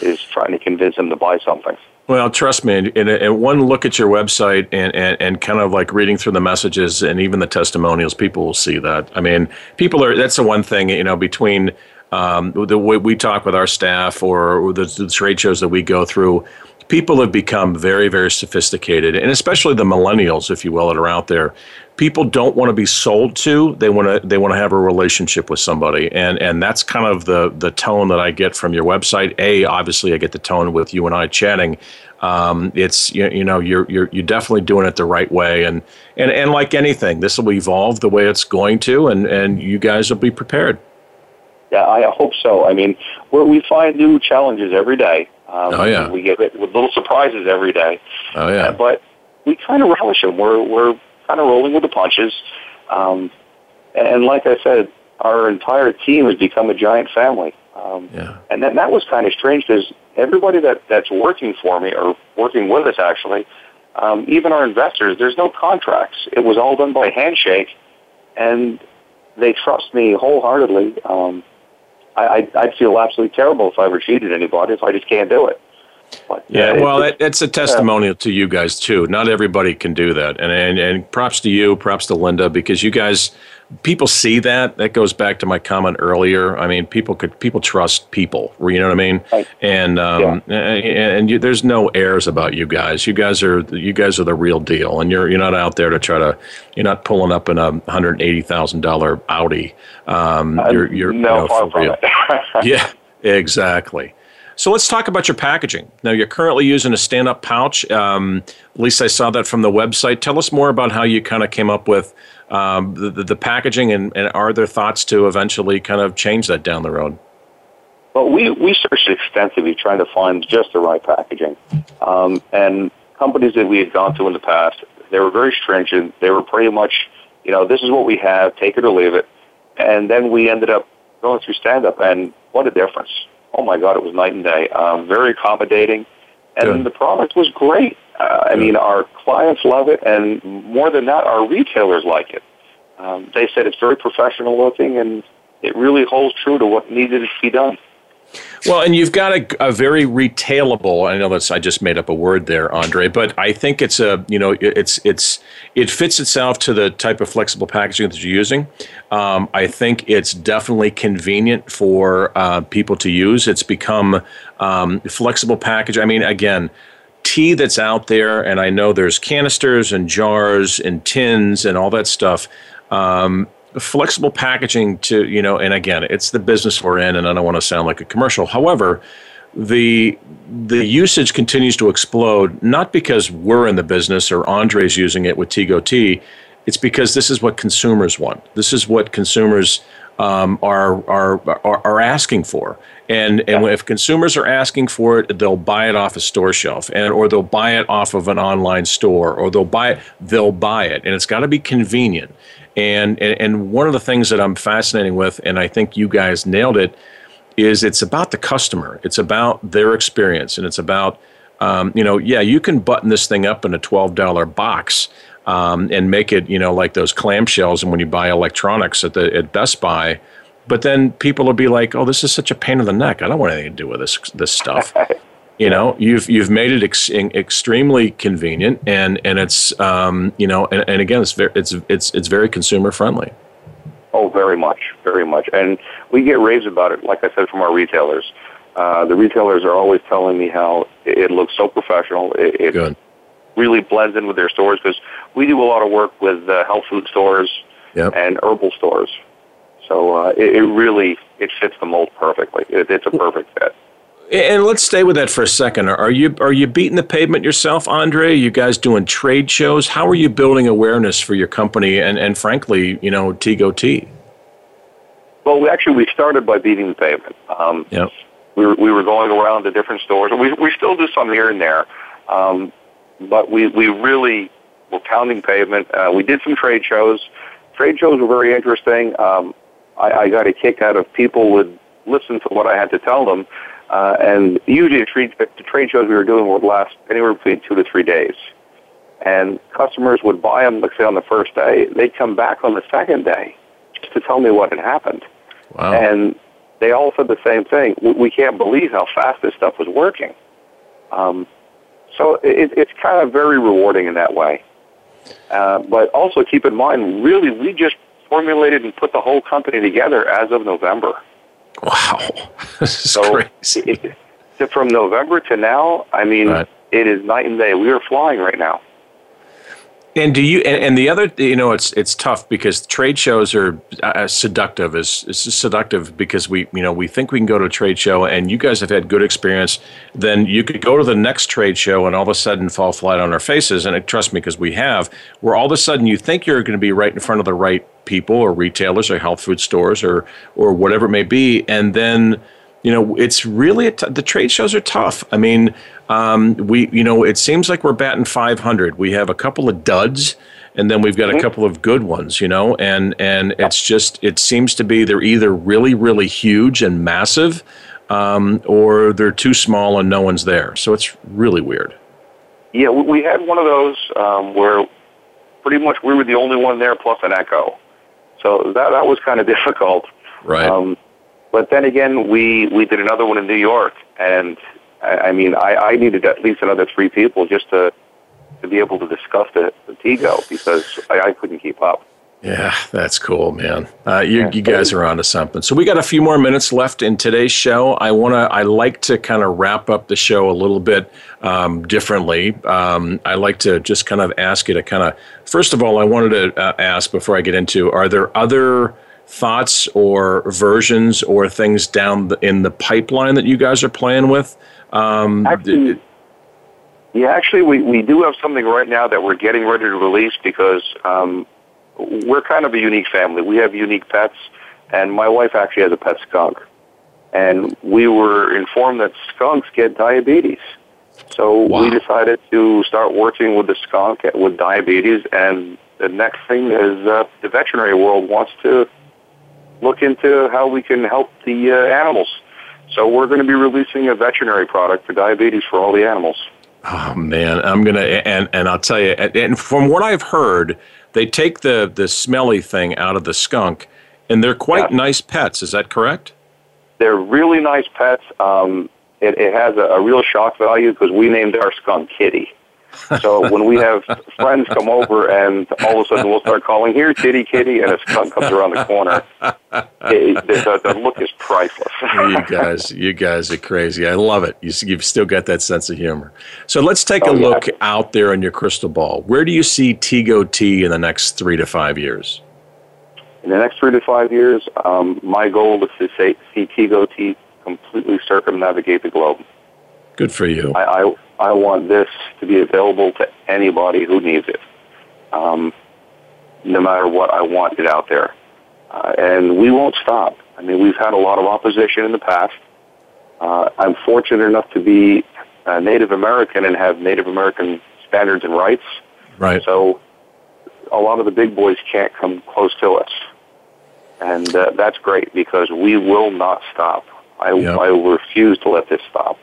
is trying to convince them to buy something.
Well, trust me, and, and one look at your website and, and, and kind of like reading through the messages and even the testimonials, people will see that. I mean, people are, that's the one thing, you know, between um, the way we talk with our staff or the, the trade shows that we go through, people have become very, very sophisticated, and especially the millennials, if you will, that are out there. People don't want to be sold to; they want to they want to have a relationship with somebody, and and that's kind of the the tone that I get from your website. A, obviously, I get the tone with you and I chatting. Um, it's you, you know you're you're you're definitely doing it the right way, and and and like anything, this will evolve the way it's going to, and and you guys will be prepared.
Yeah, I hope so. I mean, we find new challenges every day. Um,
Oh, yeah.
We get it with little surprises every day.
Oh yeah.
Uh, but we kind of relish them. We're we're kind of rolling with the punches. Um, and like I said, our entire team has become a giant family. Um,
yeah.
and that, that was kind of strange because everybody that, that's working for me or working with us actually, um, even our investors, there's no contracts. It was all done by handshake, and they trust me wholeheartedly. Um, I, I'd, I'd feel absolutely terrible if I ever cheated anybody if I just can't do it. But,
Yeah, well,
it,
it, it's a testimonial to you guys too. Not everybody can do that, and, and and props to you, props to Linda, because you guys, people see that. That goes back to my comment earlier. I mean, people could people trust people. You know what I mean?
Right.
And um, and, and you, there's no airs about you guys. You guys are you guys are the real deal, and you're you're not out there to try to. You're not pulling up in a hundred eighty thousand dollar Audi. Um, you're you're
no,
you know,
far from
real.
it. (laughs)
Yeah, exactly. So let's talk about your packaging. Now, you're currently using a stand up pouch. Um, at least I saw that from the website. Tell us more about how you kind of came up with um, the, the, packaging and, and are there thoughts to eventually kind of change that down the road?
Well, we, we searched extensively trying to find just the right packaging. Um, and companies that we had gone to in the past, they were very stringent. They were pretty much, you know, this is what we have, take it or leave it. And then we ended up going through stand up, and what a difference. Oh my God, it was night and day. Um, very accommodating. And
Good.
the product was great. Uh, I mean, our clients love it, and more than that, our retailers like it. Um, they said it's very professional looking, and it really holds true to what needed to be done.
Well, and you've got a, a very retailable. I know that's I just made up a word there, Andre, but I think it's a you know it's it's it fits itself to the type of flexible packaging that you're using. Um, I think it's definitely convenient for uh, people to use. It's become um, flexible package. I mean, again. Tea that's out there, and I know there's canisters and jars and tins and all that stuff. Um, flexible packaging to you know and again it's the business we're in and i don't want to sound like a commercial. However the the usage continues to explode not because we're in the business or andre's using it with Tego Tea. It's because this is what consumers want. This is what consumers um, are, are are are asking for and and if consumers are asking for it they'll buy it off a store shelf and or they'll buy it off of an online store or they'll buy it they'll buy it and it's got to be convenient and, and and one of the things that I'm fascinating with, and I think you guys nailed it, is it's about the customer. It's about their experience, and it's about um, you know, yeah, you can button this thing up in a twelve dollar box um, and make it, you know, like those clamshells, and when you buy electronics at the at Best Buy. But then people will be like, "Oh, this is such a pain in the neck. I don't want anything to do with this this stuff." (laughs) you know you've you've made it ex- extremely convenient and and it's um, you know and, and again it's very it's it's it's very consumer friendly
Oh, very much, very much. And we get raves about it, like I said, from our retailers. Uh, the retailers are always telling me how it, looks so professional. It, it
good
really blends in with their stores because we do a lot of work with uh, health food stores
Yep.
and herbal stores. So uh, it, it really it fits the mold perfectly. It, it's a perfect fit.
and let's stay with that for a second are you are you beating the pavement yourself andre are you guys doing trade shows how are you building awareness for your company and and frankly you know Tego Tea
Well, we actually we started by beating the pavement. Um,
Yep.
we were, we were going around to different stores. and We we still do some here and there, um, but we we really were pounding pavement. Uh, we did some trade shows. Trade shows were very interesting. Um, I, I got a kick out of people would listen to what I had to tell them, uh, and usually the trade, the trade shows we were doing would last anywhere between two to three days. And customers would buy them, let's say on the first day. They'd come back on the second day just to tell me what had happened.
wow
And they all said the same thing. We, we can't believe how fast this stuff was working. Um, so it, it's kind of very rewarding in that way. Uh, but also keep in mind, really, we just formulated and put the whole company together as of November.
wow (laughs) this is
So
crazy
it, it, from November to now, I mean,
Right.
it is night and day. We are flying right now.
And do you and, and the other you know it's it's tough because trade shows are uh, seductive is is seductive because we you know we think we can go to a trade show and you guys have had good experience. Then you could go to the next trade show and all of a sudden fall flat on our faces. And uh, trust me because we have where all of a sudden you think you're going to be right in front of the right people or retailers or health food stores or or whatever it may be. And then you know, it's really t- the trade shows are tough. I mean, um, we, you know, it seems like we're batting 500. We have a couple of duds, and then we've got mm-hmm. a couple of good ones, you know, and and it's just it seems to be they're either really really huge and massive, um, or they're too small and no one's there. So it's really weird.
Yeah, we had one of those um, where pretty much we were the only one there plus an echo. So that that was kind of (laughs) difficult.
Right. Um,
but then again, we we did another one in New York, and I, I mean, I, I needed at least another three people just to to be able to discuss the, the Tego because I, I couldn't keep up.
Yeah, that's cool, man. Uh, you, you guys are onto something. So we got a few more minutes left in today's show. I want to. I like to kind of wrap up the show a little bit um, differently. Um, I like to just kind of ask you to kind of. First of all, I wanted to uh, ask before I get into: Are there other thoughts or versions or things down in the pipeline that you guys are playing with?
Um, actually, yeah, actually, we, we do have something right now that we're getting ready to release because um, we're kind of a unique family. We have unique pets, and my wife actually has a pet skunk. And we were informed that skunks get diabetes. So wow. we decided to start working with the skunk with diabetes, and the next thing is uh, the veterinary world wants to look into how we can help the uh, animals. So we're going to be releasing a veterinary product for diabetes for all the animals.
Oh man, I'm gonna and and I'll tell you, and from what I've heard, they take the the smelly thing out of the skunk, and they're quite yeah. nice pets. Is that correct?
They're really nice pets. Um, it, it has a, a real shock value because we named our skunk Kitty. So when we have friends come over and all of a sudden we'll start calling, here, kitty, kitty, and a skunk comes around the corner, it, the, the, look is priceless.
you guys, you guys are crazy. I love it. You, you've still got that sense of humor. So let's take oh, a look yeah. out there in your crystal ball. Where do you see Tego Tea in the next three to five years?
In the next three to five years, um, my goal is to say, see Tego Tea completely circumnavigate the globe.
Good for you.
I, I, I want this to be available to anybody who needs it. Um, no matter what, I want it out there. Uh, and we won't stop. I mean, we've had a lot of opposition in the past. Uh, I'm fortunate enough to be a Native American and have Native American standards and rights.
Right.
So a lot of the big boys can't come close to us. And uh, that's great because we will not stop. I, yep. I refuse to let this stop.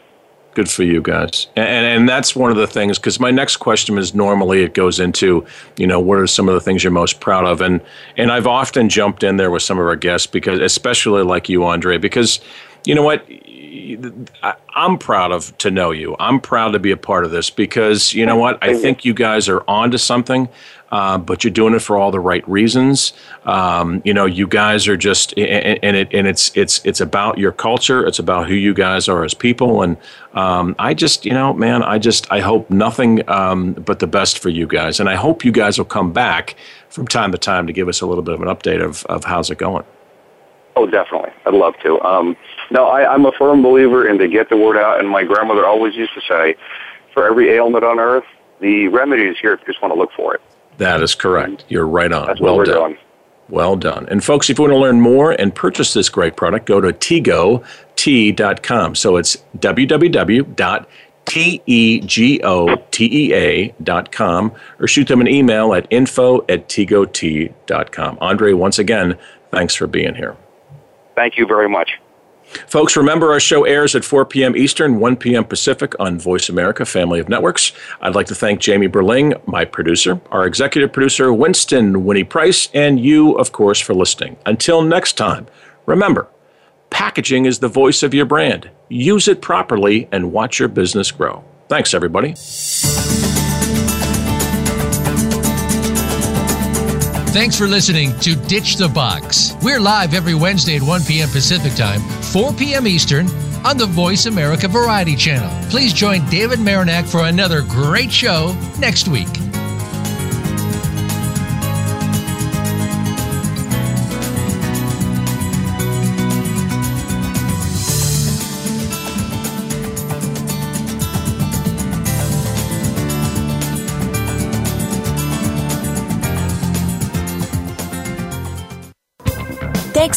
Good for you guys. And, and that's one of the things, because my next question is normally it goes into, you know, what are some of the things you're most proud of? And, and I've often jumped in there with some of our guests, because especially like you, Andre, because you know what? I'm proud of to know you. I'm proud to be a part of this because you know what? I think you guys are onto something uh, but you're doing it for all the right reasons. Um, you know, you guys are just, and, and, it, and it's, it's, it's about your culture. It's about who you guys are as people. And um, I just, you know, man, I just, I hope nothing um, but the best for you guys. And I hope you guys will come back from time to time to give us a little bit of an update of, of how's it going.
Oh, definitely. I'd love to. Um, no, I, I'm a firm believer in to get the word out. And my grandmother always used to say, for every ailment on earth, the remedy is here if you just want to look for it.
That is correct. You're right on.
That's
well
done.
Doing. Well done. And folks, if you want to learn more and purchase this great product, go to tegotea.com. So it's www.tegotea.com or shoot them an email at info at tegotea.com. Andre, once again, thanks for being here.
Thank you very much.
Folks, remember our show airs at 4 p.m. Eastern, 1 p.m. Pacific on Voice America Family of Networks. I'd like to thank Jamie Berling, my producer, our executive producer, Winston Winnie Price, and you, of course, for listening. Until next time, remember, packaging is the voice of your brand. Use it properly and watch your business grow. Thanks, everybody.
Thanks for listening to Ditch the Box. We're live every Wednesday at 1 p.m. Pacific Time, 4 p.m. Eastern on the Voice America Variety Channel. Please join David Marinak for another great show next week.